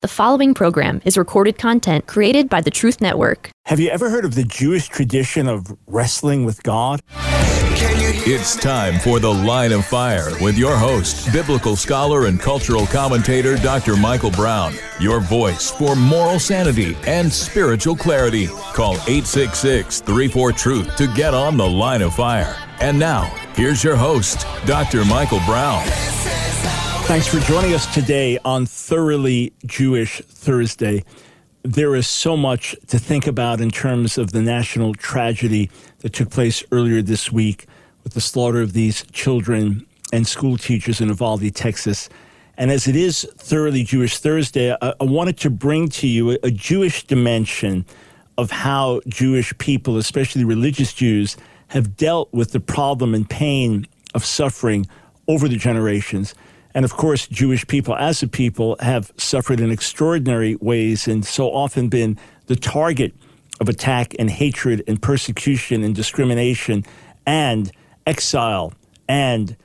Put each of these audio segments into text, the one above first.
The following program is recorded content created by the Truth Network. Have you ever heard of the Jewish tradition of wrestling with God? It's time for The Line of Fire with your host, biblical scholar and cultural commentator Dr. Michael Brown. Your voice for moral sanity and spiritual clarity. Call 866 34 Truth to get on The Line of Fire. And now, here's your host, Dr. Michael Brown. Thanks for joining us today on Thoroughly Jewish Thursday. There is so much to think about in terms of the national tragedy that took place earlier this week with the slaughter of these children and school teachers in Uvalde, Texas. And as it is Thoroughly Jewish Thursday, I, I wanted to bring to you a, a Jewish dimension of how Jewish people, especially religious Jews, have dealt with the problem and pain of suffering over the generations. And of course, Jewish people as a people have suffered in extraordinary ways and so often been the target of attack and hatred and persecution and discrimination and exile and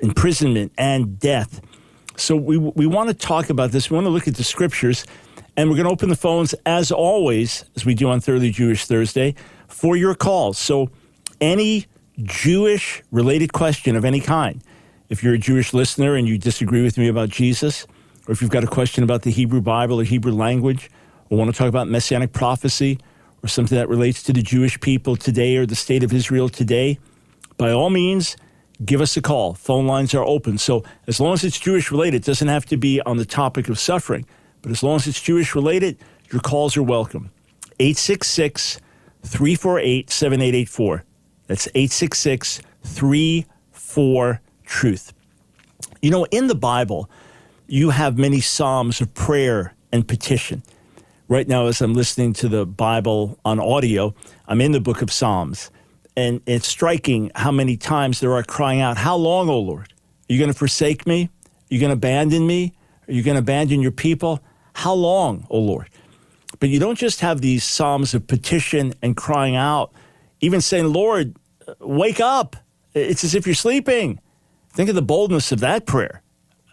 imprisonment and death. So we, we want to talk about this. We want to look at the scriptures. And we're going to open the phones, as always, as we do on Thoroughly Jewish Thursday, for your calls. So any Jewish related question of any kind, if you're a Jewish listener and you disagree with me about Jesus, or if you've got a question about the Hebrew Bible or Hebrew language, or want to talk about messianic prophecy, or something that relates to the Jewish people today or the state of Israel today, by all means, give us a call. Phone lines are open. So as long as it's Jewish related, it doesn't have to be on the topic of suffering. But as long as it's Jewish related, your calls are welcome. 866 348 7884. That's 866 34 truth. You know, in the Bible, you have many Psalms of prayer and petition. Right now, as I'm listening to the Bible on audio, I'm in the book of Psalms. And it's striking how many times there are crying out, How long, O Lord? Are you going to forsake me? Are you going to abandon me? Are you going to abandon your people? How long, O Lord? But you don't just have these Psalms of petition and crying out, even saying, Lord, wake up. It's as if you're sleeping. Think of the boldness of that prayer.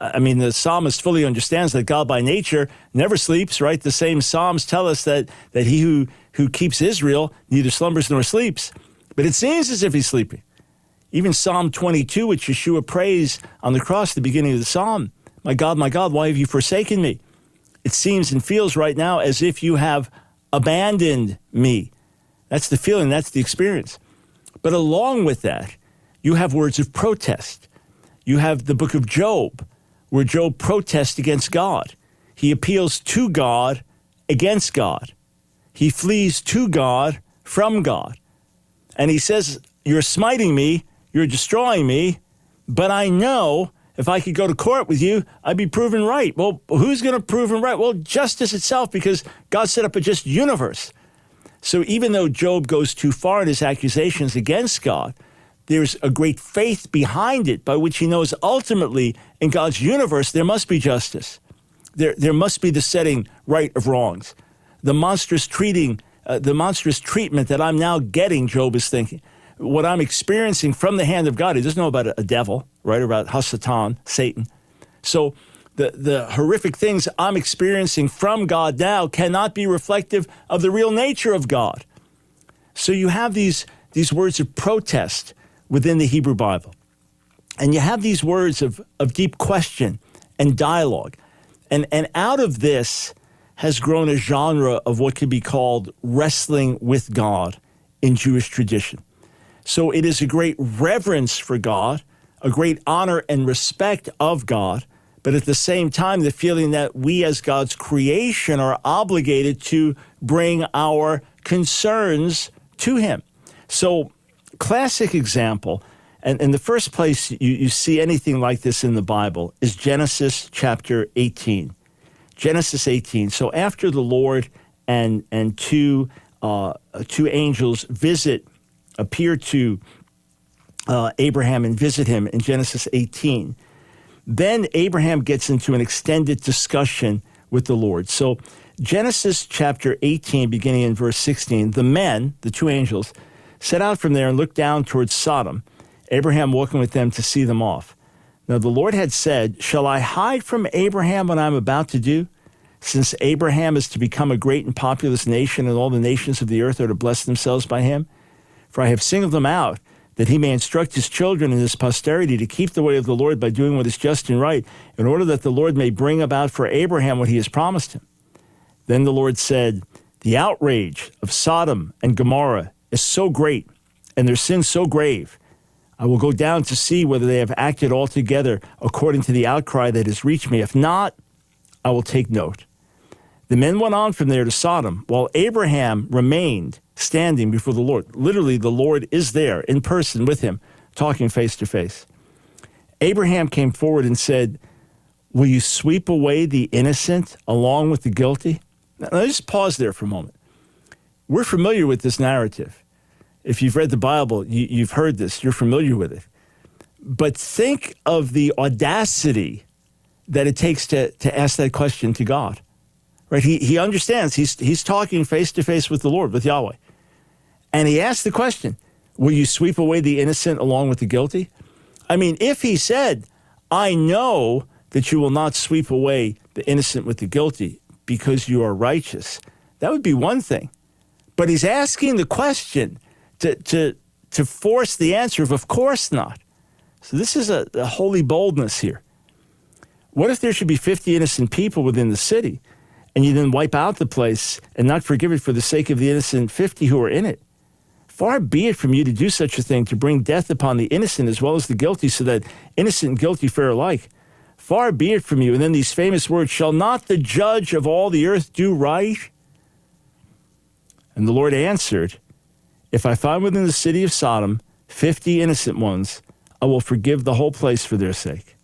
I mean, the psalmist fully understands that God by nature never sleeps, right? The same psalms tell us that, that he who, who keeps Israel neither slumbers nor sleeps. But it seems as if he's sleeping. Even Psalm 22, which Yeshua prays on the cross the beginning of the psalm My God, my God, why have you forsaken me? It seems and feels right now as if you have abandoned me. That's the feeling, that's the experience. But along with that, you have words of protest you have the book of Job, where Job protests against God. He appeals to God against God. He flees to God from God. And he says, You're smiting me, you're destroying me, but I know if I could go to court with you, I'd be proven right. Well, who's going to prove him right? Well, justice itself, because God set up a just universe. So even though Job goes too far in his accusations against God, there's a great faith behind it by which he knows ultimately in God's universe there must be justice. There, there must be the setting right of wrongs. The monstrous treating, uh, the monstrous treatment that I'm now getting, Job is thinking, what I'm experiencing from the hand of God. He doesn't know about a, a devil, right? About Hasatan, Satan. So the, the horrific things I'm experiencing from God now cannot be reflective of the real nature of God. So you have these, these words of protest within the Hebrew Bible. And you have these words of, of deep question and dialogue. And, and out of this has grown a genre of what could be called wrestling with God in Jewish tradition. So it is a great reverence for God, a great honor and respect of God, but at the same time, the feeling that we as God's creation are obligated to bring our concerns to Him. So classic example, and in the first place you, you see anything like this in the Bible, is Genesis chapter 18. Genesis 18. So after the Lord and, and two, uh, two angels visit, appear to uh, Abraham and visit him in Genesis 18, then Abraham gets into an extended discussion with the Lord. So Genesis chapter 18, beginning in verse 16, the men, the two angels, set out from there and looked down towards Sodom, Abraham walking with them to see them off. Now the Lord had said, Shall I hide from Abraham what I'm about to do? since Abraham is to become a great and populous nation, and all the nations of the earth are to bless themselves by him? For I have singled him out, that he may instruct his children and his posterity to keep the way of the Lord by doing what is just and right, in order that the Lord may bring about for Abraham what he has promised him. Then the Lord said, The outrage of Sodom and Gomorrah is so great, and their sin so grave. I will go down to see whether they have acted altogether according to the outcry that has reached me. If not, I will take note. The men went on from there to Sodom, while Abraham remained standing before the Lord. Literally, the Lord is there in person with him, talking face to face. Abraham came forward and said, Will you sweep away the innocent along with the guilty? Now, let's just pause there for a moment. We're familiar with this narrative. If you've read the Bible, you, have heard this, you're familiar with it. But think of the audacity that it takes to, to ask that question to God right? He, he understands. He's, he's talking face to face with the Lord, with Yahweh. And he asks the question Will you sweep away the innocent along with the guilty? I mean, if he said, I know that you will not sweep away the innocent with the guilty because you are righteous, that would be one thing. But he's asking the question to, to, to force the answer of, of course not. So this is a, a holy boldness here. What if there should be 50 innocent people within the city? and you then wipe out the place and not forgive it for the sake of the innocent 50 who are in it. Far be it from you to do such a thing, to bring death upon the innocent as well as the guilty, so that innocent and guilty fare alike. Far be it from you. And then these famous words Shall not the judge of all the earth do right? And the Lord answered, If I find within the city of Sodom 50 innocent ones, I will forgive the whole place for their sake.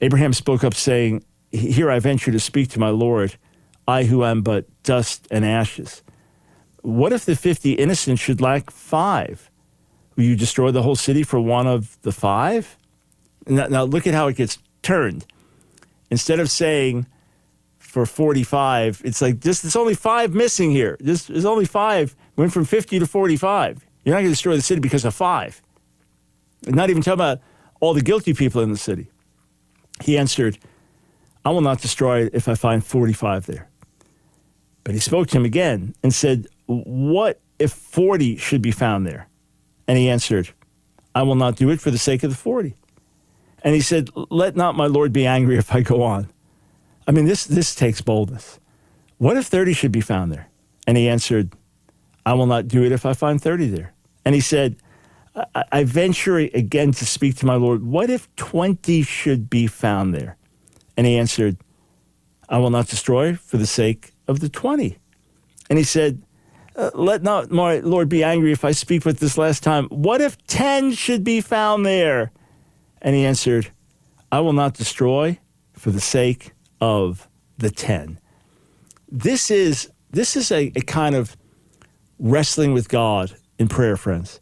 Abraham spoke up, saying, here I venture to speak to my Lord, I who am but dust and ashes. What if the 50 innocent should lack five? Will you destroy the whole city for one of the five? Now, now look at how it gets turned. Instead of saying for 45, it's like just there's only five missing here. Just, there's only five. Went from 50 to 45. You're not going to destroy the city because of five. not even talking about all the guilty people in the city. He answered, I will not destroy it if I find 45 there. But he spoke to him again and said, What if 40 should be found there? And he answered, I will not do it for the sake of the 40. And he said, Let not my Lord be angry if I go on. I mean, this, this takes boldness. What if 30 should be found there? And he answered, I will not do it if I find 30 there. And he said, I, I venture again to speak to my Lord. What if 20 should be found there? And he answered, I will not destroy for the sake of the 20. And he said, uh, Let not my Lord be angry if I speak with this last time. What if 10 should be found there? And he answered, I will not destroy for the sake of the 10. This is, this is a, a kind of wrestling with God in prayer, friends.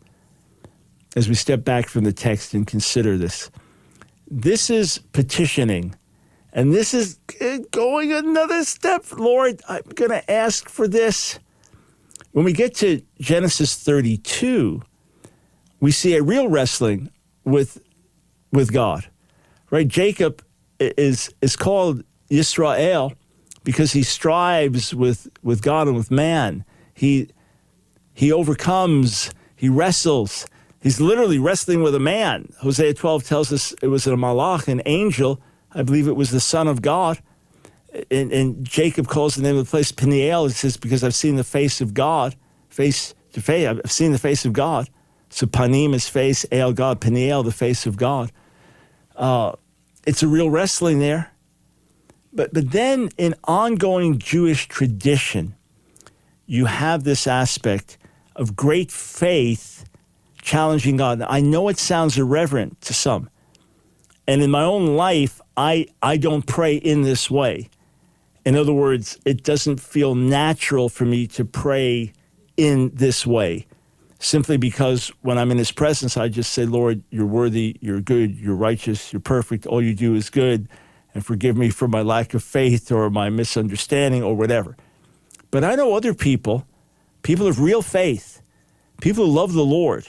As we step back from the text and consider this, this is petitioning and this is going another step. Lord, I'm going to ask for this. When we get to Genesis 32, we see a real wrestling with, with God, right? Jacob is, is called Israel because he strives with, with God and with man. He, he overcomes, he wrestles. He's literally wrestling with a man. Hosea 12 tells us it was a malach, an angel, I believe it was the Son of God. And, and Jacob calls the name of the place Peniel. It says, because I've seen the face of God, face to face. I've seen the face of God. So Panim is face, El God, Peniel, the face of God. Uh, it's a real wrestling there. But, but then in ongoing Jewish tradition, you have this aspect of great faith challenging God. I know it sounds irreverent to some. And in my own life, I, I don't pray in this way. In other words, it doesn't feel natural for me to pray in this way, simply because when I'm in His presence, I just say, Lord, you're worthy, you're good, you're righteous, you're perfect, all you do is good, and forgive me for my lack of faith or my misunderstanding or whatever. But I know other people, people of real faith, people who love the Lord,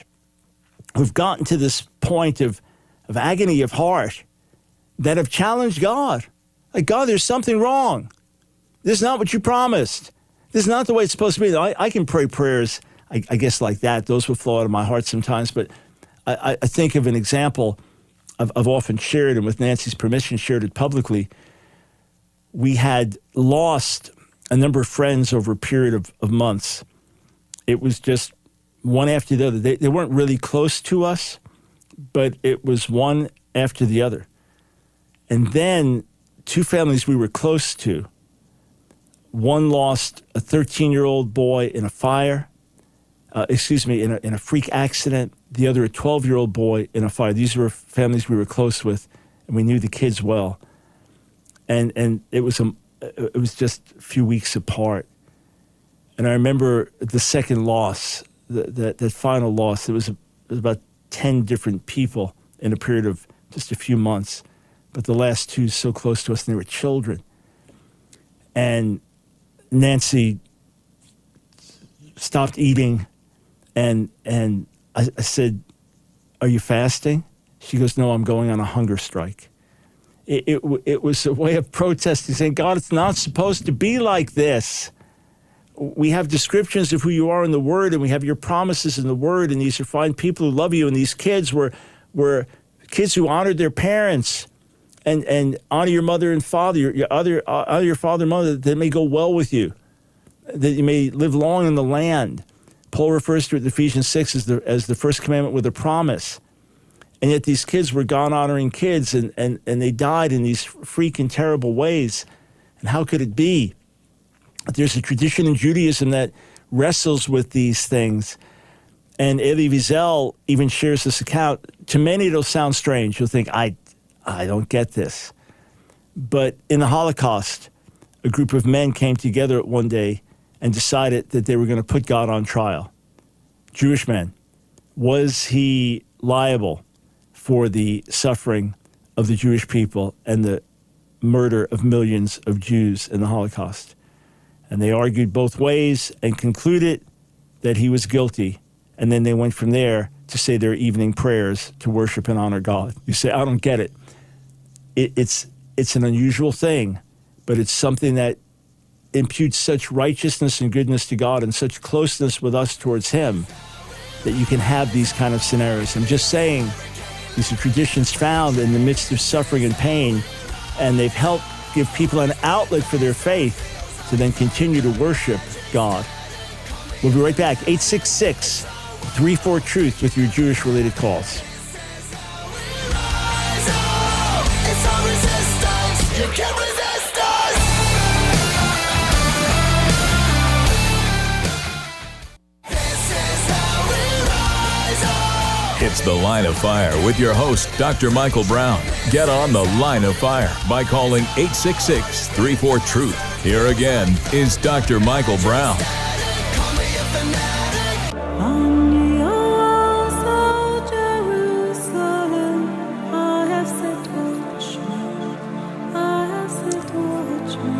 who've gotten to this point of, of agony of heart that have challenged God. Like, God, there's something wrong. This is not what you promised. This is not the way it's supposed to be. I, I can pray prayers, I, I, guess, like that. Those will flow out of my heart sometimes. But I, I think of an example I've, I've often shared, and with Nancy's permission, shared it publicly. We had lost a number of friends over a period of, of months. It was just one after the other. They, they weren't really close to us, but it was one after the other. And then two families we were close to one lost a 13 year old boy in a fire, uh, excuse me, in a, in a freak accident. The other, a 12 year old boy in a fire. These were families we were close with, and we knew the kids well. And, and it, was a, it was just a few weeks apart. And I remember the second loss, that, that, that final loss, it was, a, it was about 10 different people in a period of just a few months. But the last two so close to us, and they were children. And Nancy stopped eating, and and I, I, said, "Are you fasting?" She goes, "No, I'm going on a hunger strike." It, it, it was a way of protesting, saying, "God, it's not supposed to be like this." We have descriptions of who you are in the Word, and we have your promises in the Word, and these are fine people who love you, and these kids were were kids who honored their parents and, and honor your mother and father, your, your other, uh, honor your father and mother, that it may go well with you, that you may live long in the land. Paul refers to it in Ephesians 6 as the, as the first commandment with a promise. And yet these kids were God honoring kids and, and, and they died in these freaking terrible ways. And how could it be? There's a tradition in Judaism that wrestles with these things. And Elie Wiesel even shares this account. To many, it'll sound strange. You'll think, I, I don't get this. But in the Holocaust, a group of men came together one day and decided that they were going to put God on trial. Jewish men. Was he liable for the suffering of the Jewish people and the murder of millions of Jews in the Holocaust? And they argued both ways and concluded that he was guilty. And then they went from there to say their evening prayers to worship and honor God. You say, I don't get it it, it's it's an unusual thing, but it's something that imputes such righteousness and goodness to God and such closeness with us towards Him that you can have these kind of scenarios. I'm just saying these are traditions found in the midst of suffering and pain, and they've helped give people an outlet for their faith to then continue to worship God. We'll be right back. 866 34 Truth with your Jewish related calls. It's The Line of Fire with your host, Dr. Michael Brown. Get on The Line of Fire by calling 866 34 Truth. Here again is Dr. Michael Brown.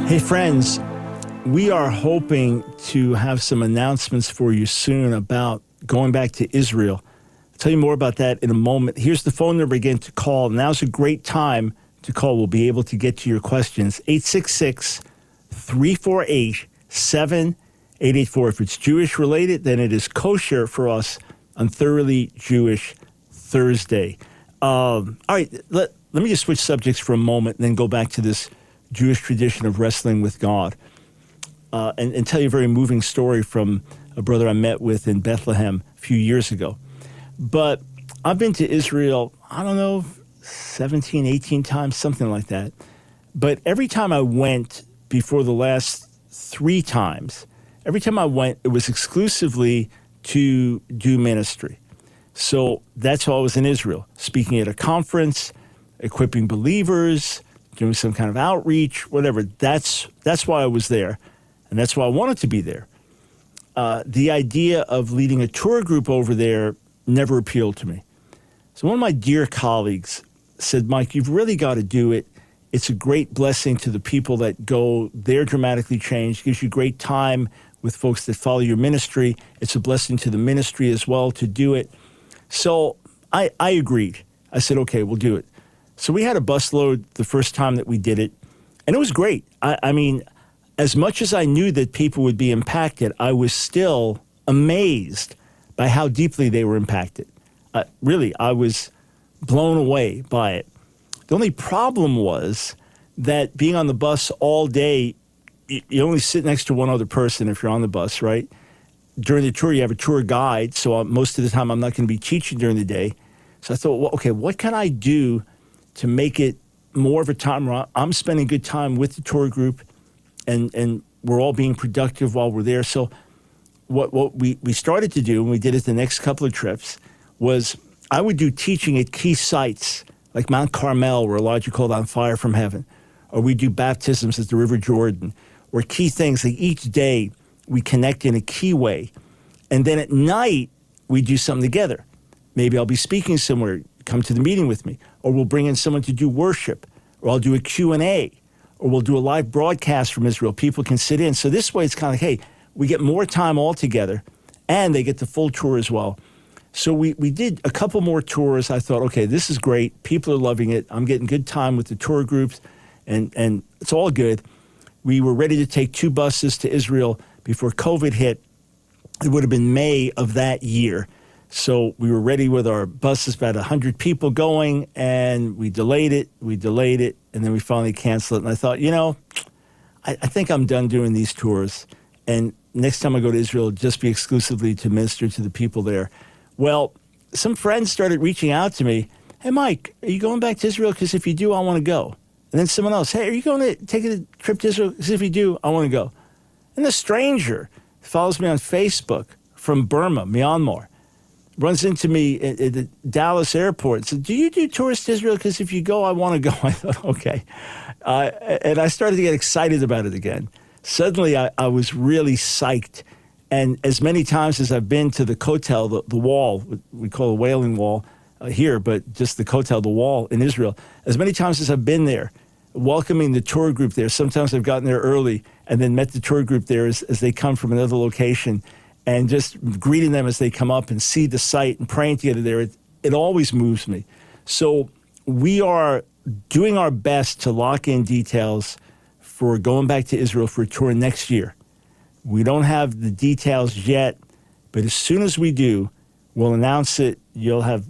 Hey, friends, we are hoping to have some announcements for you soon about going back to Israel. Tell you more about that in a moment. Here's the phone number again to call. Now's a great time to call. We'll be able to get to your questions. 866 348 7884. If it's Jewish related, then it is kosher for us on Thoroughly Jewish Thursday. Um, all right, let, let me just switch subjects for a moment and then go back to this Jewish tradition of wrestling with God. Uh, and, and, tell you a very moving story from a brother I met with in Bethlehem a few years ago. But I've been to Israel, I don't know, 17, 18 times, something like that. But every time I went before the last three times, every time I went, it was exclusively to do ministry. So that's why I was in Israel, speaking at a conference, equipping believers, doing some kind of outreach, whatever. That's that's why I was there, and that's why I wanted to be there. Uh, the idea of leading a tour group over there never appealed to me. So one of my dear colleagues said, "Mike, you've really got to do it. It's a great blessing to the people that go. They're dramatically changed. Gives you great time with folks that follow your ministry. It's a blessing to the ministry as well to do it." So I, I agreed. I said, "Okay, we'll do it." So we had a busload the first time that we did it, and it was great. I, I mean, as much as I knew that people would be impacted, I was still amazed by how deeply they were impacted. Uh, really, I was blown away by it. The only problem was that being on the bus all day, you, only sit next to one other person if you're on the bus, right? During the tour, you have a tour guide, so uh, most of the time I'm not going to be teaching during the day. So I thought, well, okay, what can I do to make it more of a time where I'm spending good time with the tour group and, and we're all being productive while we're there. So what, what we, we started to do, and we did it the next couple of trips, was I would do teaching at key sites like Mount Carmel, where Elijah called on fire from heaven, or we do baptisms at the River Jordan, or key things that each day we connect in a key way. And then at night, we do something together. Maybe I'll be speaking somewhere, come to the meeting with me, or we'll bring in someone to do worship, or I'll do a Q&A, or we'll do a live broadcast from Israel. People can sit in. So this way it's kind of like, hey, we get more time all together, and they get the full tour as well. So we, we did a couple more tours. I thought, okay, this is great. People are loving it. I'm getting good time with the tour groups, and, and it's all good. We were ready to take two buses to Israel before COVID hit. It would have been May of that year. So we were ready with our buses, about 100 people going, and we delayed it, we delayed it, and then we finally canceled it. And I thought, you know, I, I think I'm done doing these tours. And next time I go to Israel, just be exclusively to minister to the people there. Well, some friends started reaching out to me. Hey, Mike, are you going back to Israel? Because if you do, I want to go. And then someone else, hey, are you going to take a trip to Israel? Because if you do, I want to go. And the stranger follows me on Facebook from Burma, Myanmar runs into me at, at the Dallas airport. Said, "Do you do tourist Israel? Because if you go, I want to go." I thought, okay, uh, and I started to get excited about it again. Suddenly, I, I, was really psyched. And as many times as I've been to the Kotel, the, the wall, we call a Wailing Wall uh, here, but just the Kotel, the wall in Israel, as many times as I've been there, welcoming the tour group there, sometimes I've gotten there early and then met the tour group there as, as they come from another location and just greeting them as they come up and see the site and praying together there, it, it always moves me. So we are doing our best to lock in details for going back to Israel for a tour next year. We don't have the details yet, but as soon as we do, we'll announce it. You'll have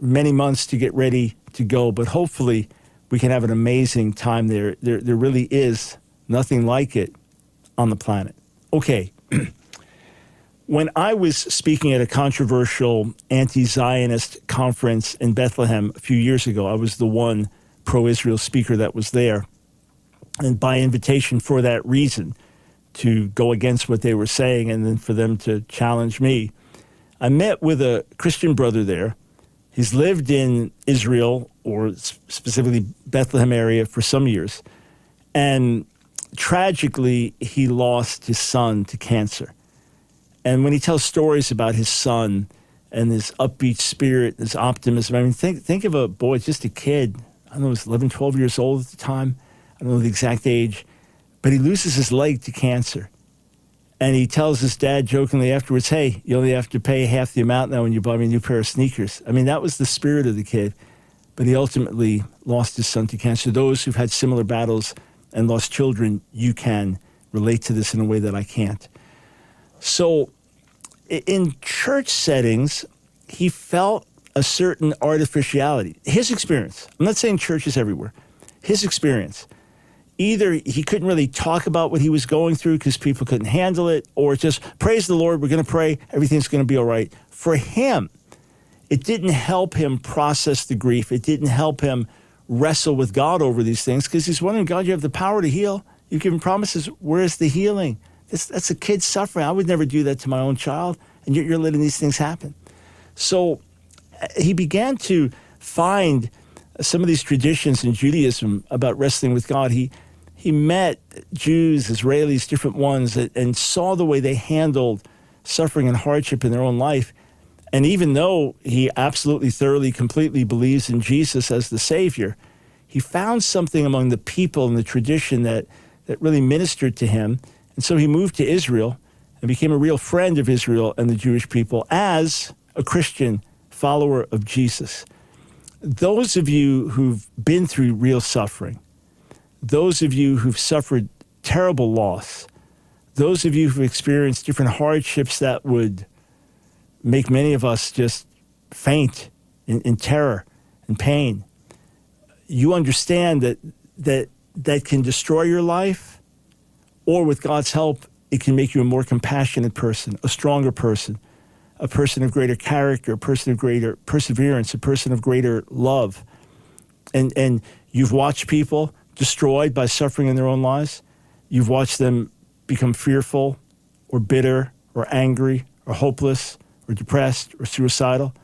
many months to get ready to go, but hopefully we can have an amazing time there. There, there really is nothing like it on the planet. Okay. when I was speaking at a controversial anti Zionist conference in Bethlehem a few years ago, I was the one pro Israel speaker that was there. And by invitation for that reason, to go against what they were saying and then for them to challenge me, I met with a Christian brother there. He's lived in Israel, or specifically Bethlehem area, for some years. And tragically, he lost his son to cancer and when he tells stories about his son and his upbeat spirit, his optimism, I mean, think, think of a boy, just a kid. I don't know, he was 11, 12 years old at the time. I don't know the exact age. But he loses his leg to cancer. And he tells his dad jokingly afterwards, hey, you only have to pay half the amount now when you buy me a new pair of sneakers. I mean, that was the spirit of the kid. But he ultimately lost his son to cancer. Those who've had similar battles and lost children, you can relate to this in a way that I can't. So, in church settings, he felt a certain artificiality. His experience, I'm not saying churches everywhere, his experience. Either he couldn't really talk about what he was going through because people couldn't handle it, or just praise the Lord, we're going to pray, everything's going to be all right. For him, it didn't help him process the grief. It didn't help him wrestle with God over these things because he's wondering, God, you have the power to heal. You've given promises. Where's the healing? That's, that's a kid suffering. I would never do that to my own child, and you're, you're letting these things happen. So uh, he began to find some of these traditions in Judaism about wrestling with God. He, he met Jews, Israelis, different ones, and saw the way they handled suffering and hardship in their own life. And even though he absolutely, thoroughly, completely believes in Jesus as the Savior, he found something among the people and the tradition that, that really ministered to him and so he moved to Israel and became a real friend of Israel and the Jewish people as a Christian follower of Jesus. Those of you who've been through real suffering, those of you who've suffered terrible loss. Those of you who've experienced different hardships that would make many of us just faint in, in terror and pain, you understand that that that can destroy your life, or with God's help, it can make you a more compassionate person, a stronger person, a person of greater character, a person of greater perseverance, a person of greater love. And and you've watched people destroyed by suffering in their own lives. You've watched them become fearful or bitter or angry or hopeless or depressed or suicidal.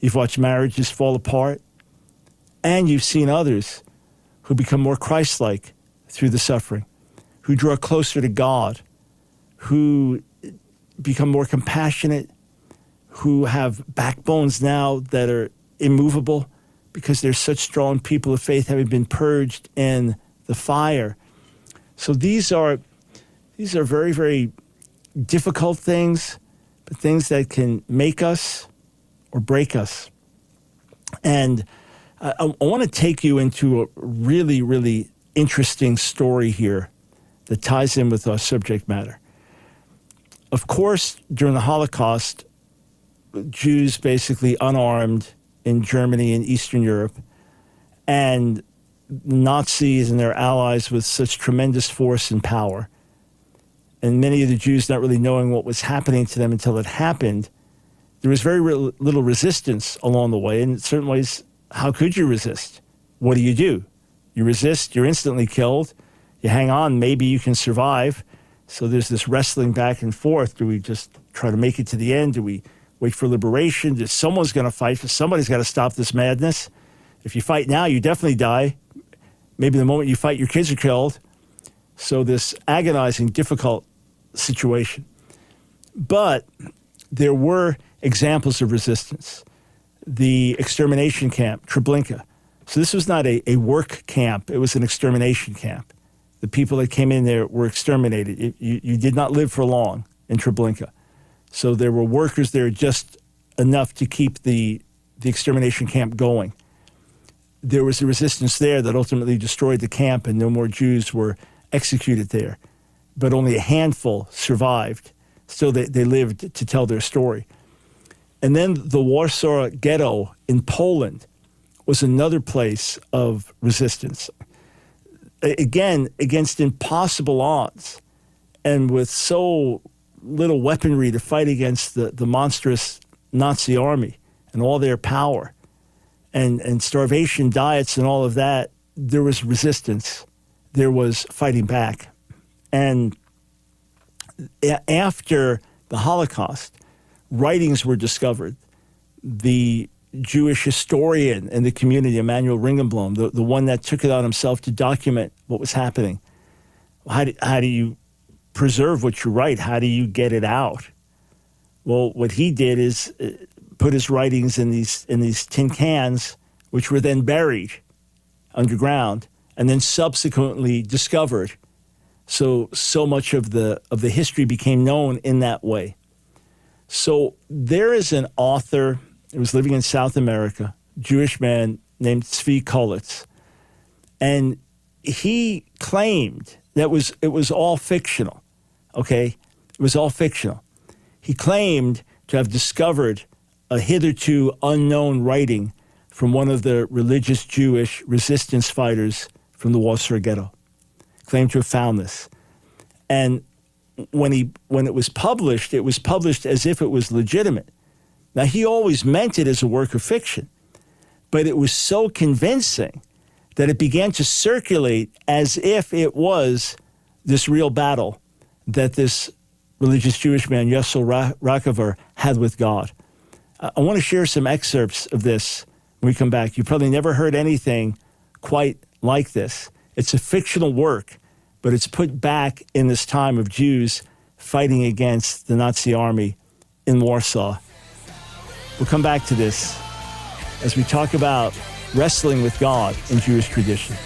You've watched marriages fall apart. And you've seen others who become more Christ like through the suffering, who draw closer to God, who become more compassionate, who have backbones now that are immovable because they're such strong people of faith having been purged in the fire. So these are these are very, very difficult things, but things that can make us or break us. And I, I want to take you into a really, really interesting story here that ties in with our subject matter. Of course, during the Holocaust, Jews basically unarmed in Germany and Eastern Europe, and Nazis and their allies with such tremendous force and power, and many of the Jews not really knowing what was happening to them until it happened, there was very little resistance along the way. And in certain ways, how could you resist? What do you do? You resist, you're instantly killed. You hang on, maybe you can survive. So there's this wrestling back and forth. Do we just try to make it to the end? Do we wait for liberation? Someone's going to fight? Somebody's got to stop this madness. If you fight now, you definitely die. Maybe the moment you fight, your kids are killed. So this agonizing, difficult situation. But there were examples of resistance. The extermination camp, Treblinka. So this was not a, a work camp, it was an extermination camp. The people that came in there were exterminated. It, you, you did not live for long in Treblinka. So there were workers there just enough to keep the, the extermination camp going. There was a resistance there that ultimately destroyed the camp, and no more Jews were executed there but only a handful survived. Still, they, they lived to tell their story. And then the Warsaw Ghetto in Poland was another place of resistance. Again, against impossible odds and with so little weaponry to fight against the, the monstrous Nazi army and all their power and, and starvation diets and all of that, there was resistance. There was fighting back. And after the Holocaust, writings were discovered. The Jewish historian in the community, Emanuel Ringelblum, the, the one that took it on himself to document what was happening. How do, how do you preserve what you write? How do you get it out? Well, what he did is uh, put his writings in these in these tin cans, which were then buried underground, and then subsequently discovered so so much of the of the history became known in that way. So there is an author who was living in South America, Jewish man named Zvi Kolitz, and he claimed that was it was all fictional. Okay, it was all fictional. He claimed to have discovered a hitherto unknown writing from one of the religious Jewish resistance fighters from the Warsaw Ghetto claimed to have found this. And when he when it was published, it was published as if it was legitimate. Now he always meant it as a work of fiction, but it was so convincing that it began to circulate as if it was this real battle that this religious Jewish man, Yossel Rakover, had with God. Uh, I want to share some excerpts of this when we come back. You probably never heard anything quite like this. It's a fictional work, but it's put back in this time of Jews fighting against the Nazi army in Warsaw. We'll come back to this as we talk about wrestling with God in Jewish tradition.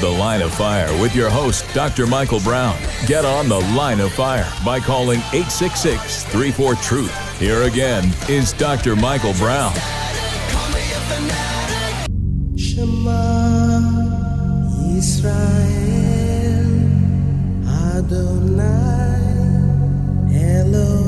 The Line of Fire with your host, Dr. Michael Brown. Get on The Line of Fire by calling 866 34 Truth. Here again is Dr. Michael Brown. Shema Israel Adonai Eloheinu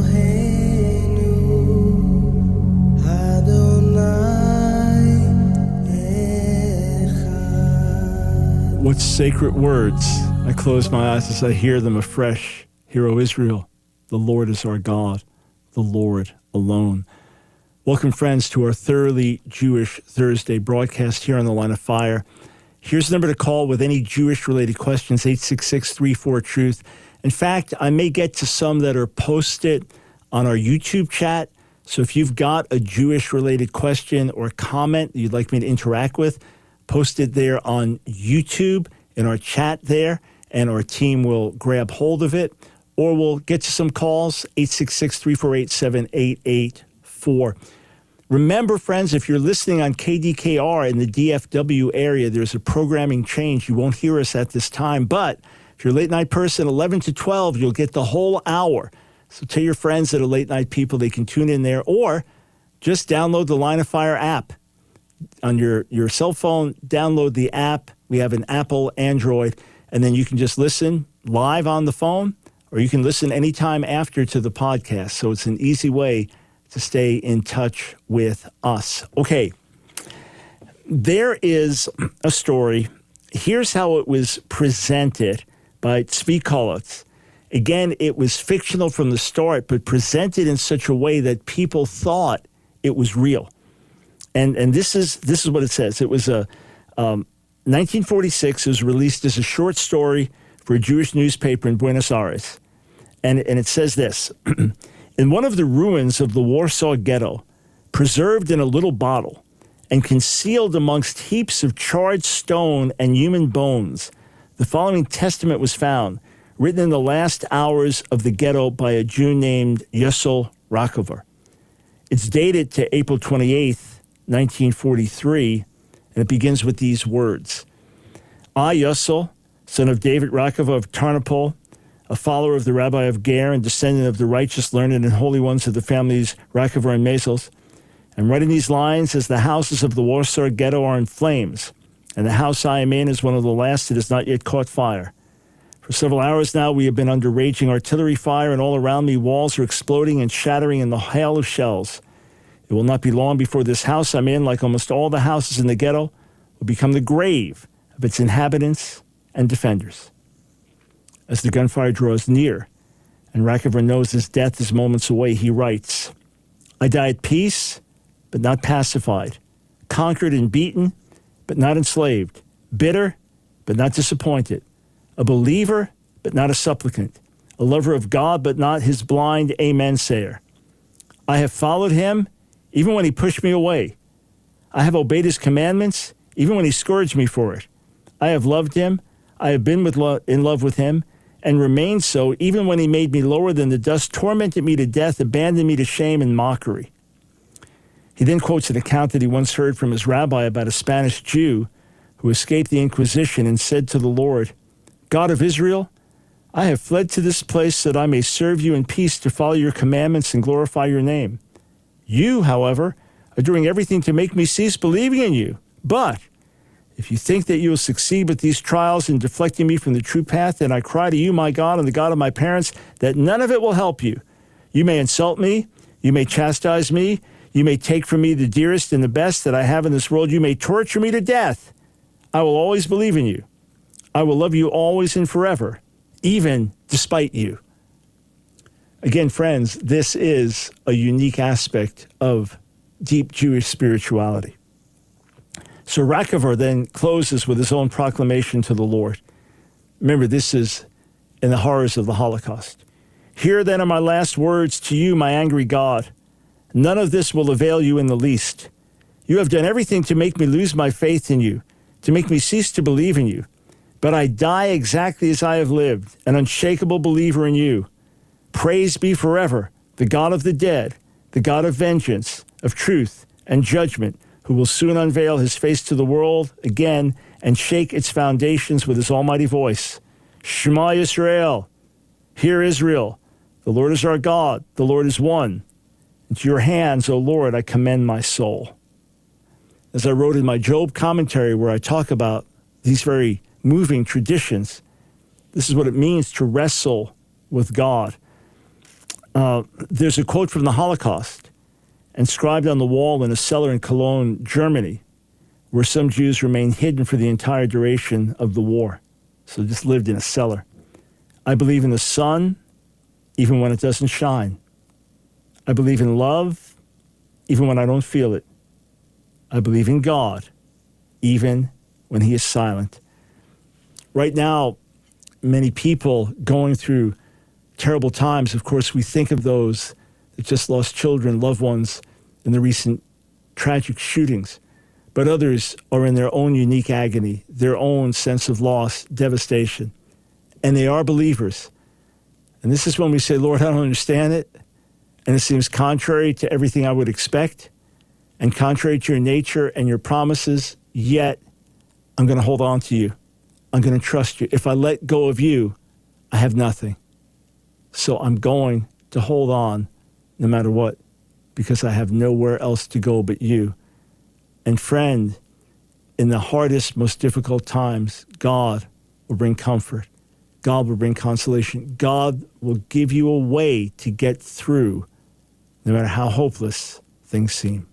What sacred words. I close my eyes as I hear them afresh. Hear, O Israel, the Lord is our God, the Lord alone. Welcome, friends, to our Thoroughly Jewish Thursday broadcast here on the Line of Fire. Here's the number to call with any Jewish related questions 866 34 Truth. In fact, I may get to some that are posted on our YouTube chat. So if you've got a Jewish related question or comment you'd like me to interact with, post it there on YouTube in our chat there, and our team will grab hold of it. Or we'll get to some calls 866 348 7884. Remember, friends, if you're listening on KDKR in the DFW area, there's a programming change. You won't hear us at this time, but if you're a late night person, 11 to 12, you'll get the whole hour. So tell your friends that are late night people they can tune in there, or just download the Line of Fire app on your, your cell phone. Download the app. We have an Apple, Android, and then you can just listen live on the phone, or you can listen anytime after to the podcast. So it's an easy way to stay in touch with us. Okay, there is a story. Here's how it was presented by Tzvi. Again, it was fictional from the start, but presented in such a way that people thought it was real. And and this is this is what it says. It was a um, 1946. It was released as a short story for a Jewish newspaper in Buenos Aires, and and it says this. in one of the ruins of the Warsaw Ghetto, preserved in a little bottle and concealed amongst heaps of charred stone and human bones, the following testament was found, written in the last hours of the ghetto by a Jew named Yussel Rakover. It's dated to April 28th, 1943, and it begins with these words I, Yussel, son of David Rakover of Tarnopol, a follower of the Rabbi of Ger and descendant of the righteous, learned, and holy ones of the families Rakover and Meisels. I'm writing these lines as the houses of the Warsaw Ghetto are in flames, and the house I am in is one of the last that has not yet caught fire. For several hours now, we have been under raging artillery fire, and all around me, walls are exploding and shattering in the hail of shells. It will not be long before this house I'm in, like almost all the houses in the ghetto, will become the grave of its inhabitants and defenders. As the gunfire draws near, and Rakover knows his death is moments away, he writes, I die at peace, but not pacified, conquered and beaten, but not enslaved, bitter, but not disappointed, a believer, but not a supplicant, a lover of God, but not his blind amen sayer. I have followed him even when he pushed me away. I have obeyed his commandments even when he scourged me for it. I have loved him. I have been lo- in love with him and remained so even when he made me lower than the dust, tormented me to death, abandoned me to shame and mockery. He then quotes an account that he once heard from his rabbi about a Spanish Jew who escaped the Inquisition and said to the Lord, God of Israel, I have fled to this place that I may serve you in peace to follow your commandments and glorify your name. You, however, are doing everything to make me cease believing in you. But if you think that you will succeed with these trials in deflecting me from the true path, then I cry to you, my God, and the God of my parents, that none of it will help you. You may insult me, you may chastise me, you may take from me the dearest and the best that I have in this world, you may torture me to death. I will always believe in you. I will love you always and forever, even despite you. Again, friends, this is a unique aspect of deep Jewish spirituality. So Rakover then closes with his own proclamation to the Lord. Remember, this is in the horrors of the Holocaust. Here then are my last words to you, my angry God. None of this will avail you in the least. You have done everything to make me lose my faith in you, to make me cease to believe in you. But I die exactly as I have lived, an unshakable believer in you. Praise be forever the God of the dead, the God of vengeance, of truth and judgment, who will soon unveil his face to the world again and shake its foundations with his almighty voice. Shema Israel, hear Israel, the Lord is our God, the Lord is one. Into your hands, O Lord, I commend my soul. As I wrote in my Job commentary, where I talk about these very moving traditions, this is what it means to wrestle with God. Uh, there's a quote from the Holocaust inscribed on the wall in a cellar in Cologne, Germany, where some Jews remained hidden for the entire duration of the war. So just lived in a cellar. I believe in the sun, even when it doesn't shine. I believe in love, even when I don't feel it. I believe in God, even when He is silent. Right now, many people going through terrible times. Of course, we think of those that just lost children, loved ones in the recent tragic shootings. But others are in their own unique agony, their own sense of loss, devastation. And they are believers. And this is when we say, Lord, I don't understand it. And it seems contrary to everything I would expect and contrary to your nature and your promises. Yet, I'm going to hold on to you. I'm going to trust you. If I let go of you, I have nothing. So I'm going to hold on no matter what because I have nowhere else to go but you. And friend, in the hardest, most difficult times, God will bring comfort. God will bring consolation. God will give you a way to get through no matter how hopeless things seem.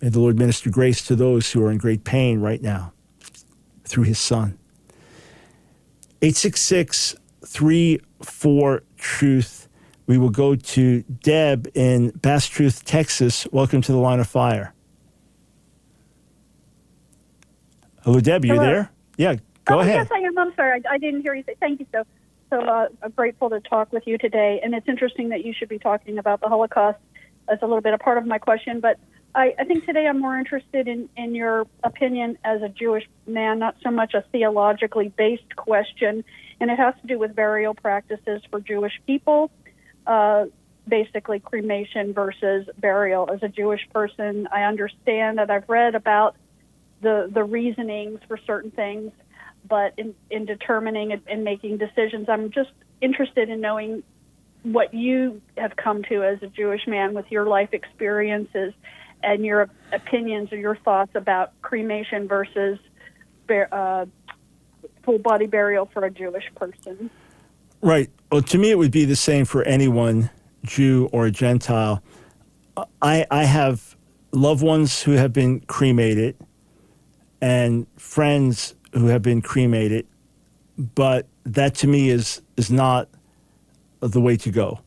May the Lord minister grace to those who are in great pain right now through his Son. 866 34 Truth. We will go to Deb in Bastrop, Texas. Welcome to the line of fire. Hello, Deb. Are you Hello. there? Yeah, go oh, ahead. Yes, I am. I'm sorry. I, I didn't hear you say. Thank you so. So uh, I'm grateful to talk with you today. And it's interesting that you should be talking about the Holocaust. That's a little bit a part of my question, but I, I think today I'm more interested in, in your opinion as a Jewish man, not so much a theologically based question. And it has to do with burial practices for Jewish people, uh, basically cremation versus burial. As a Jewish person, I understand that I've read about the the reasonings for certain things, but in in determining and, and making decisions, I'm just interested in knowing what you have come to as a Jewish man with your life experiences and your opinions or your thoughts about cremation versus uh, full body burial for a Jewish person. Right. Well, to me, it would be the same for anyone, Jew or Gentile. I, I have loved ones who have been cremated and friends who have been cremated, but that to me is, is not the way to go.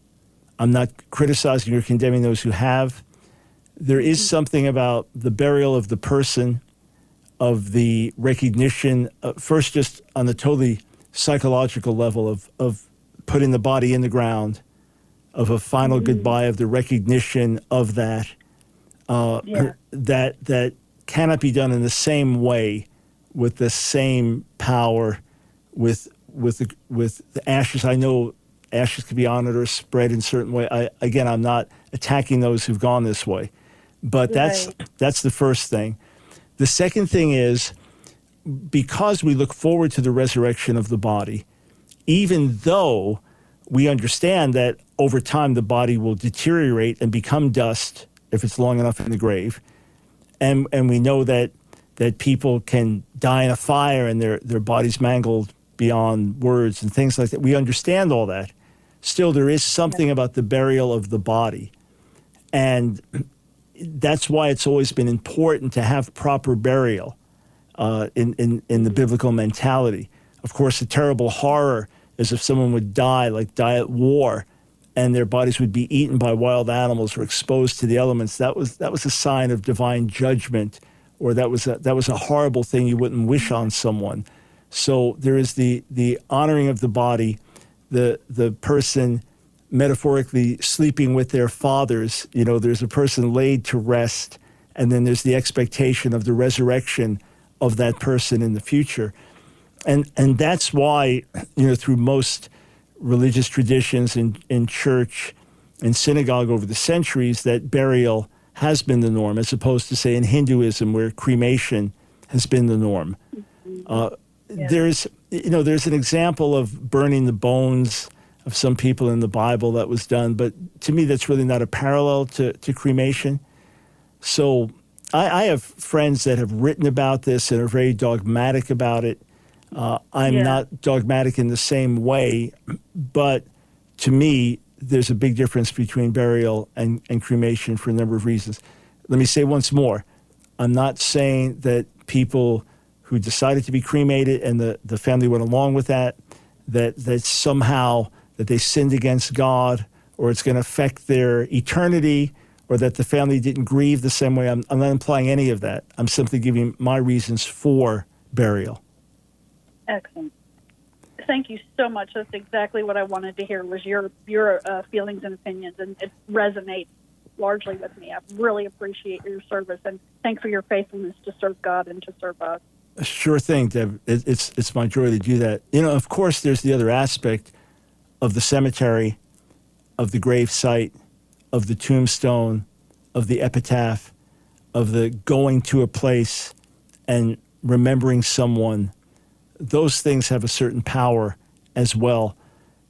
I'm not criticizing or condemning those who have. There is something about the burial of the person, of the recognition, uh, first just on the totally psychological level of, of putting the body in the ground, of a final goodbye, of the recognition of that, uh, Yeah. that that cannot be done in the same way, with the same power, with with the, with the ashes. I know ashes can be honored or spread in certain way. I, again, I'm not attacking those who've gone this way, but that's Right. that's the first thing. The second thing is because we look forward to the resurrection of the body, even though we understand that over time the body will deteriorate and become dust if it's long enough in the grave, and and we know that that people can die in a fire and their their bodies mangled beyond words and things like that. We understand all that. Still, there is something about the burial of the body, and that's why it's always been important to have proper burial uh, in, in, in the biblical mentality. Of course, the terrible horror is if someone would die, like die at war, and their bodies would be eaten by wild animals or exposed to the elements. That was, that was a sign of divine judgment, or that was a, that was a horrible thing you wouldn't wish on someone. So there is the, the honoring of the body, the, the person metaphorically sleeping with their fathers. You know, there's a person laid to rest, and then there's the expectation of the resurrection of that person in the future. And, and that's why, you know, through most religious traditions in, in church and synagogue over the centuries, that burial has been the norm, as opposed to, say, in Hinduism, where cremation has been the norm. Uh, There's, you know, there's an example of burning the bones of some people in the Bible that was done, but to me, that's really not a parallel to, to cremation. So I, I have friends that have written about this and are very dogmatic about it. Uh, I'm Yeah. not dogmatic in the same way, but to me, there's a big difference between burial and, and cremation for a number of reasons. Let me say once more I'm not saying that people who decided to be cremated and the, the family went along with that, that, that somehow that they sinned against God or it's going to affect their eternity or that the family didn't grieve the same way. I'm, I'm not implying any of that. I'm simply giving my reasons for burial. Excellent. Thank you so much. That's exactly what I wanted to hear was your your uh, feelings and opinions, and it resonates largely with me. I really appreciate your service, and thanks for your faithfulness to serve God and to serve us. Sure thing, Deb. It, it's it's my joy to do that. You know, of course, there's the other aspect of the cemetery, of the grave site, of the tombstone, of the epitaph, of the going to a place and remembering someone. Those things have a certain power as well.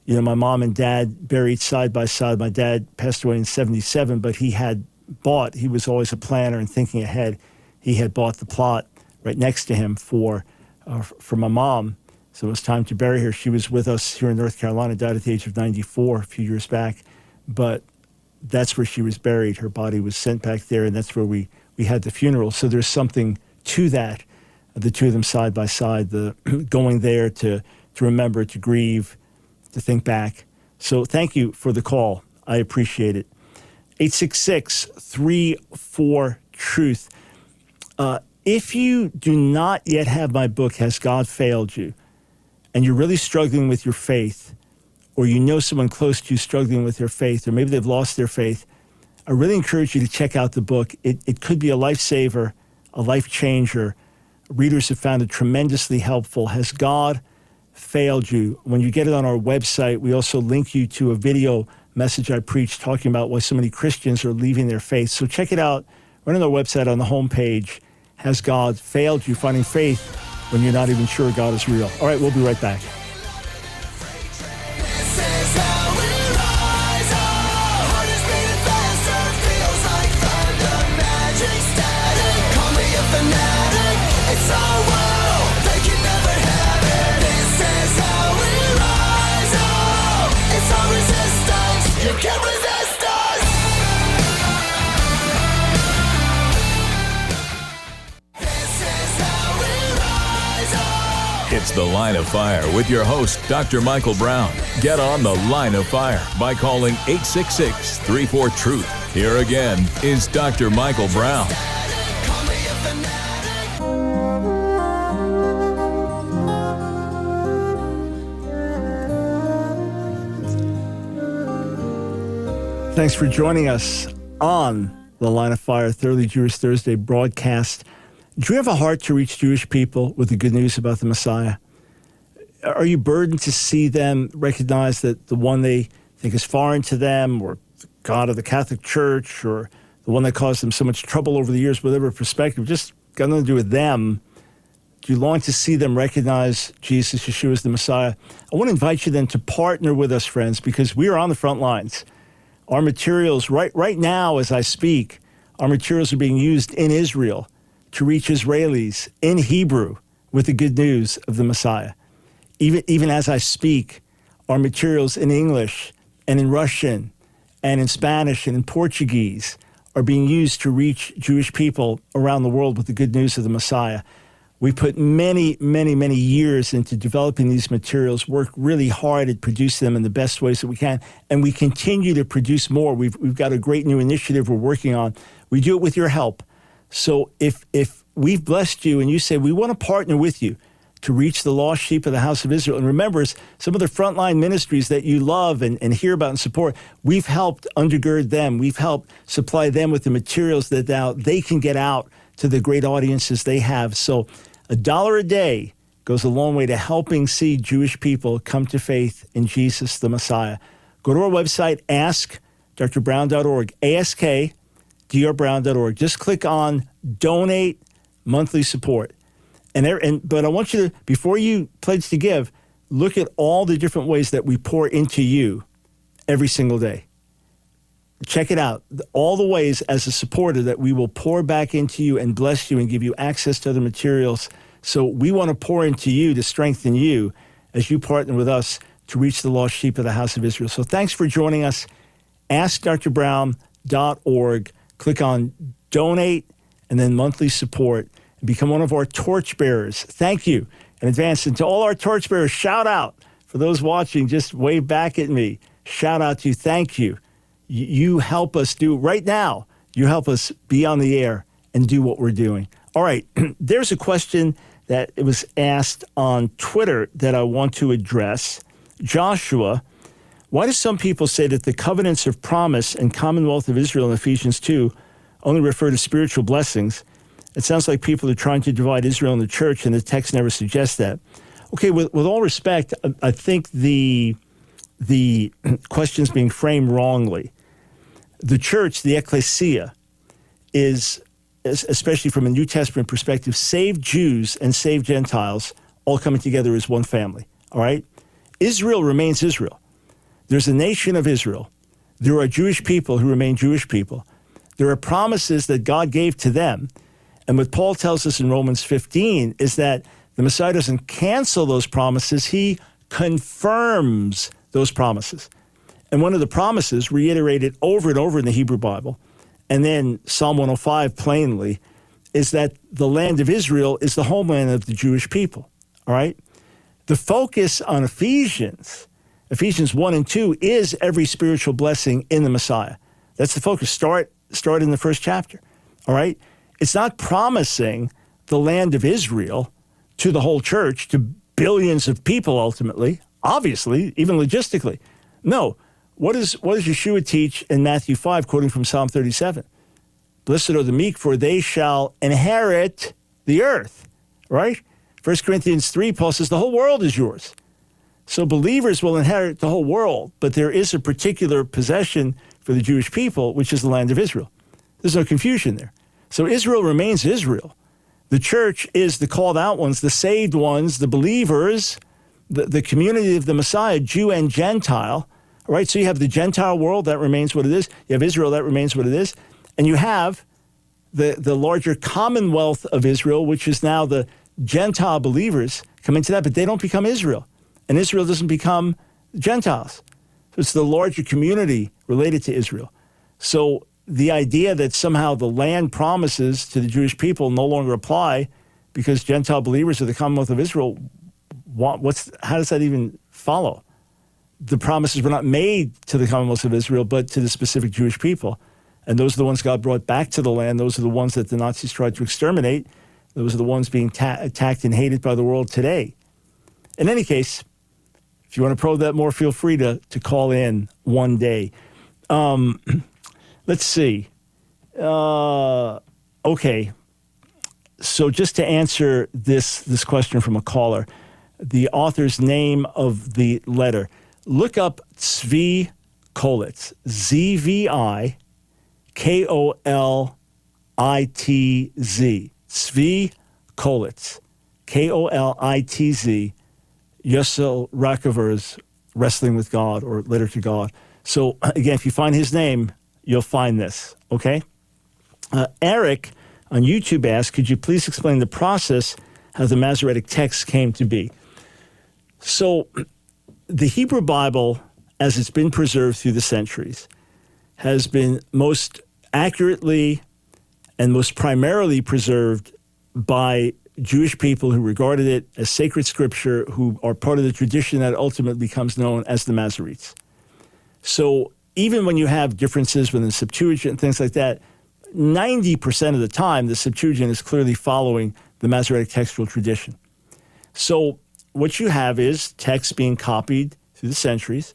You know, my mom and dad buried side by side. My dad passed away in 77, but he had bought, he was always a planner and thinking ahead. He had bought the plot right next to him for, uh, for my mom. So it was time to bury her. She was with us here in North Carolina, died at the age of 94 a few years back. But that's where she was buried. Her body was sent back there, and that's where we, we had the funeral. So there's something to that, the two of them side by side, the going there to, to remember, to grieve, to think back. So thank you for the call. I appreciate it. 866 34 Truth. Uh, if you do not yet have my book, Has God Failed You? And you're really struggling with your faith, or you know someone close to you struggling with their faith, or maybe they've lost their faith, I really encourage you to check out the book. It, it could be a lifesaver, a life changer. Readers have found it tremendously helpful. Has God failed you? When you get it on our website, we also link you to a video message I preached talking about why so many Christians are leaving their faith. So check it out right on our website on the homepage. Has God failed you? Finding faith when you're not even sure God is real. All right, we'll be right back. It's The Line of Fire with your host, Dr. Michael Brown. Get on The Line of Fire by calling 866 34 Truth. Here again is Dr. Michael Brown. Thanks for joining us on the Line of Fire Thoroughly Jewish Thursday broadcast. Do you have a heart to reach Jewish people with the good news about the Messiah? Are you burdened to see them recognize that the one they think is foreign to them, or the God of the Catholic Church, or the one that caused them so much trouble over the years, whatever perspective, just got nothing to do with them? Do you long to see them recognize Jesus, Yeshua as the Messiah? I want to invite you then to partner with us, friends, because we are on the front lines. Our materials, right, right now as I speak, our materials are being used in Israel to reach Israelis in Hebrew with the good news of the Messiah. Even, even as I speak, our materials in English and in Russian and in Spanish and in Portuguese are being used to reach Jewish people around the world with the good news of the Messiah. We put many, many, many years into developing these materials, work really hard at producing them in the best ways that we can, and we continue to produce more. We've, we've got a great new initiative we're working on. We do it with your help. So if, if we've blessed you and you say, we want to partner with you to reach the lost sheep of the house of Israel, and remember, some of the frontline ministries that you love and, and hear about and support, we've helped undergird them. We've helped supply them with the materials that now they can get out to the great audiences they have. So a dollar a day goes a long way to helping see Jewish people come to faith in Jesus the Messiah. Go to our website, askdrbrown.org, ask drbrown.org. Just click on donate monthly support. And, there, and but I want you to before you pledge to give, look at all the different ways that we pour into you every single day. Check it out. All the ways as a supporter that we will pour back into you and bless you and give you access to other materials. So we want to pour into you to strengthen you as you partner with us to reach the lost sheep of the house of Israel. So thanks for joining us. AskDrBrown.org. Click on donate and then monthly support and become one of our torchbearers. Thank you in advance. And to all our torchbearers, shout out. For those watching, just wave back at me. Shout out to you. Thank you. You, help us do right now. You help us be on the air and do what we're doing. All right. There's a question that was asked on Twitter that I want to address. Joshua, why do some people say that the covenants of promise and Commonwealth of Israel in Ephesians 2 only refer to spiritual blessings? It sounds like people are trying to divide Israel and the church, and the text never suggests that. Okay, with, with all respect, I, I think the the question's being framed wrongly. The church, the ecclesia, is, is, especially from a New Testament perspective, saved Jews and saved Gentiles all coming together as one family. All right? Israel remains Israel. There's a nation of Israel. There are Jewish people who remain Jewish people. There are promises that God gave to them. And what Paul tells us in Romans 15 is that the Messiah doesn't cancel those promises, he confirms those promises. And one of the promises, reiterated over and over in the Hebrew Bible, and then Psalm 105 plainly, is that the land of Israel is the homeland of the Jewish people. All right? The focus on Ephesians, Ephesians 1 and 2, is every spiritual blessing in the Messiah. That's the focus. Start, start in the first chapter. All right? It's not promising the land of Israel to the whole church, to billions of people ultimately, obviously, even logistically. No. What, is, what does Yeshua teach in Matthew 5, quoting from Psalm 37? Blessed are the meek, for they shall inherit the earth, right? 1 Corinthians 3, Paul says, the whole world is yours. So believers will inherit the whole world, but there is a particular possession for the Jewish people, which is the land of Israel. There's no confusion there. So Israel remains Israel. The church is the called out ones, the saved ones, the believers, the, the community of the Messiah, Jew and Gentile. Right, so you have the Gentile world, that remains what it is. You have Israel, that remains what it is. And you have the, the larger commonwealth of Israel, which is now the Gentile believers come into that, but they don't become Israel. And Israel doesn't become Gentiles. So it's the larger community related to Israel. So the idea that somehow the land promises to the Jewish people no longer apply because Gentile believers of the Commonwealth of Israel, what's, how does that even follow? The promises were not made to the Commonwealth of Israel, but to the specific Jewish people. And those are the ones God brought back to the land. Those are the ones that the Nazis tried to exterminate. Those are the ones being ta- attacked and hated by the world today. In any case, if you want to probe that more, feel free to, to call in one day. Um, let's see. Uh, okay. So just to answer this this question from a caller, the author's name of the letter. Look up Zvi Kolitz. Z V I K O L I T Z. Zvi Kolitz. K O L I T Z. Yossel Rakover's Wrestling with God or Letter to God. So again, if you find his name, you'll find this, okay? Uh, Eric on YouTube asked, could you please explain the process how the Masoretic text came to be? So, the Hebrew Bible, as it's been preserved through the centuries, has been most accurately and most primarily preserved by Jewish people who regarded it as sacred scripture, who are part of the tradition that ultimately becomes known as the Masoretes. So even when you have differences within the Septuagint and things like that, 90% of the time, the Septuagint is clearly following the Masoretic textual tradition. So, what you have is text being copied through the centuries.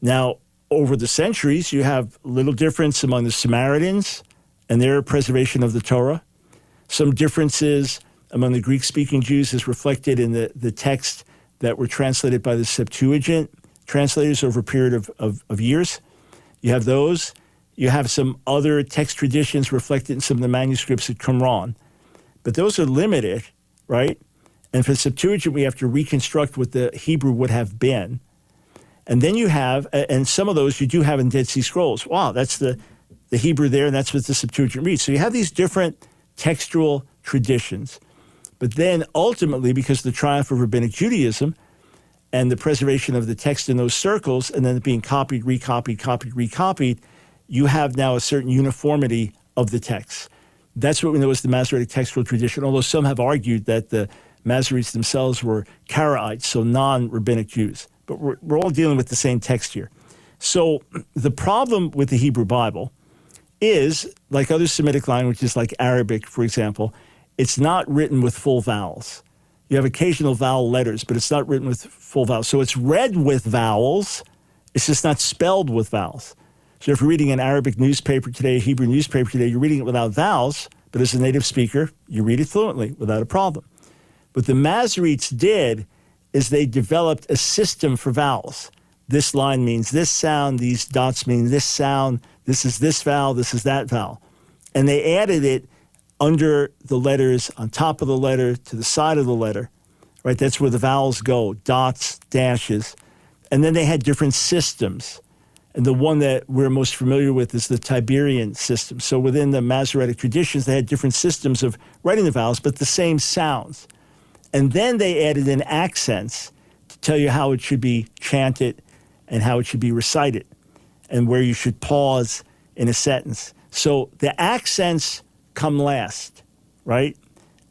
Now, over the centuries, you have little difference among the Samaritans and their preservation of the Torah. Some differences among the Greek speaking Jews is reflected in the, the text that were translated by the Septuagint translators over a period of, of, of years. You have those. You have some other text traditions reflected in some of the manuscripts at Qumran, but those are limited, right? And for Septuagint, we have to reconstruct what the Hebrew would have been. And then you have, and some of those you do have in Dead Sea Scrolls. Wow, that's the, the Hebrew there, and that's what the Septuagint reads. So you have these different textual traditions. But then ultimately, because the triumph of rabbinic Judaism and the preservation of the text in those circles, and then being copied, recopied, copied, recopied, you have now a certain uniformity of the text. That's what we know as the Masoretic textual tradition, although some have argued that the Masoretes themselves were Karaites, so non rabbinic Jews. But we're, we're all dealing with the same text here. So the problem with the Hebrew Bible is, like other Semitic languages, like Arabic, for example, it's not written with full vowels. You have occasional vowel letters, but it's not written with full vowels. So it's read with vowels, it's just not spelled with vowels. So if you're reading an Arabic newspaper today, a Hebrew newspaper today, you're reading it without vowels, but as a native speaker, you read it fluently without a problem. What the Masoretes did is they developed a system for vowels. This line means this sound, these dots mean this sound, this is this vowel, this is that vowel. And they added it under the letters, on top of the letter, to the side of the letter, right? That's where the vowels go dots, dashes. And then they had different systems. And the one that we're most familiar with is the Tiberian system. So within the Masoretic traditions, they had different systems of writing the vowels, but the same sounds. And then they added in accents to tell you how it should be chanted and how it should be recited and where you should pause in a sentence. So the accents come last, right?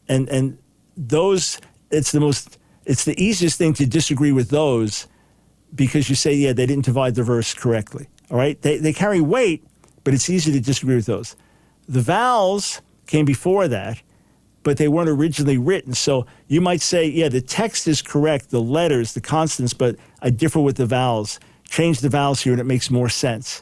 And and those it's the most it's the easiest thing to disagree with those because you say, yeah, they didn't divide the verse correctly. All right? They they carry weight, but it's easy to disagree with those. The vowels came before that, but they weren't originally written. So you might say, yeah, the text is correct, the letters, the constants, but I differ with the vowels. Change the vowels here and it makes more sense.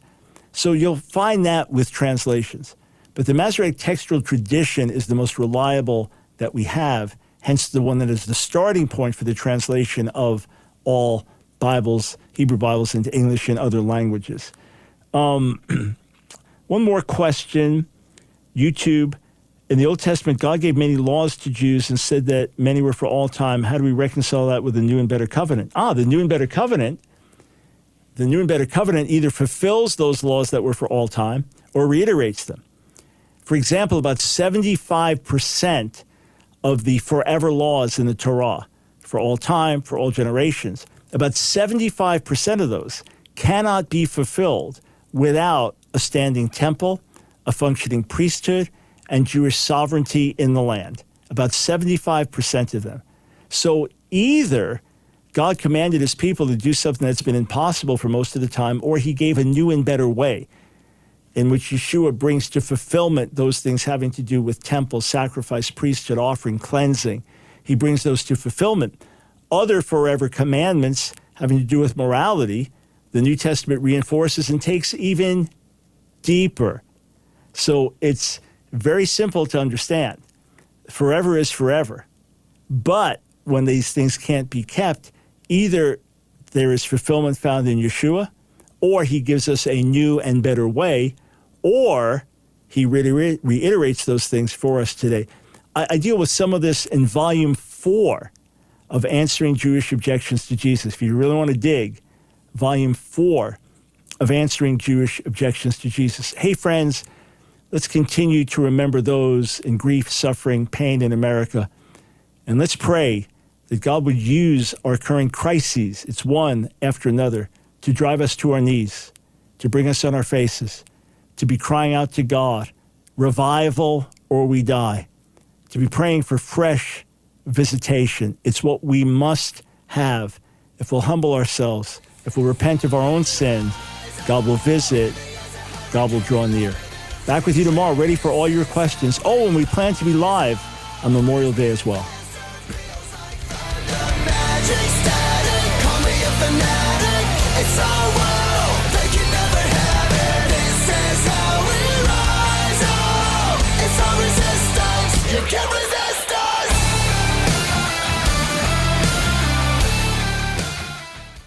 So you'll find that with translations. But the Masoretic textual tradition is the most reliable that we have, hence the one that is the starting point for the translation of all Bibles, Hebrew Bibles, into English and other languages. Um, one more question YouTube. In the Old Testament, God gave many laws to Jews and said that many were for all time. How do we reconcile that with the new and better covenant? Ah, the new and better covenant. The new and better covenant either fulfills those laws that were for all time or reiterates them. For example, about 75% of the forever laws in the Torah, for all time, for all generations, about 75% of those cannot be fulfilled without a standing temple, a functioning priesthood, and Jewish sovereignty in the land. About 75% of them. So either God commanded his people to do something that's been impossible for most of the time, or he gave a new and better way in which Yeshua brings to fulfillment those things having to do with temple, sacrifice, priesthood, offering, cleansing. He brings those to fulfillment. Other forever commandments having to do with morality, the New Testament reinforces and takes even deeper. So it's very simple to understand. Forever is forever. But when these things can't be kept, either there is fulfillment found in Yeshua, or he gives us a new and better way, or he reiter- reiterates those things for us today. I, I deal with some of this in volume four of Answering Jewish Objections to Jesus. If you really want to dig, volume four of Answering Jewish Objections to Jesus. Hey, friends, let's continue to remember those in grief, suffering, pain in America. And let's pray that God would use our current crises, it's one after another, to drive us to our knees, to bring us on our faces, to be crying out to God, revival or we die, to be praying for fresh visitation. It's what we must have. If we'll humble ourselves, if we'll repent of our own sin, God will visit, God will draw near. Back with you tomorrow, ready for all your questions. Oh, and we plan to be live on Memorial Day as well.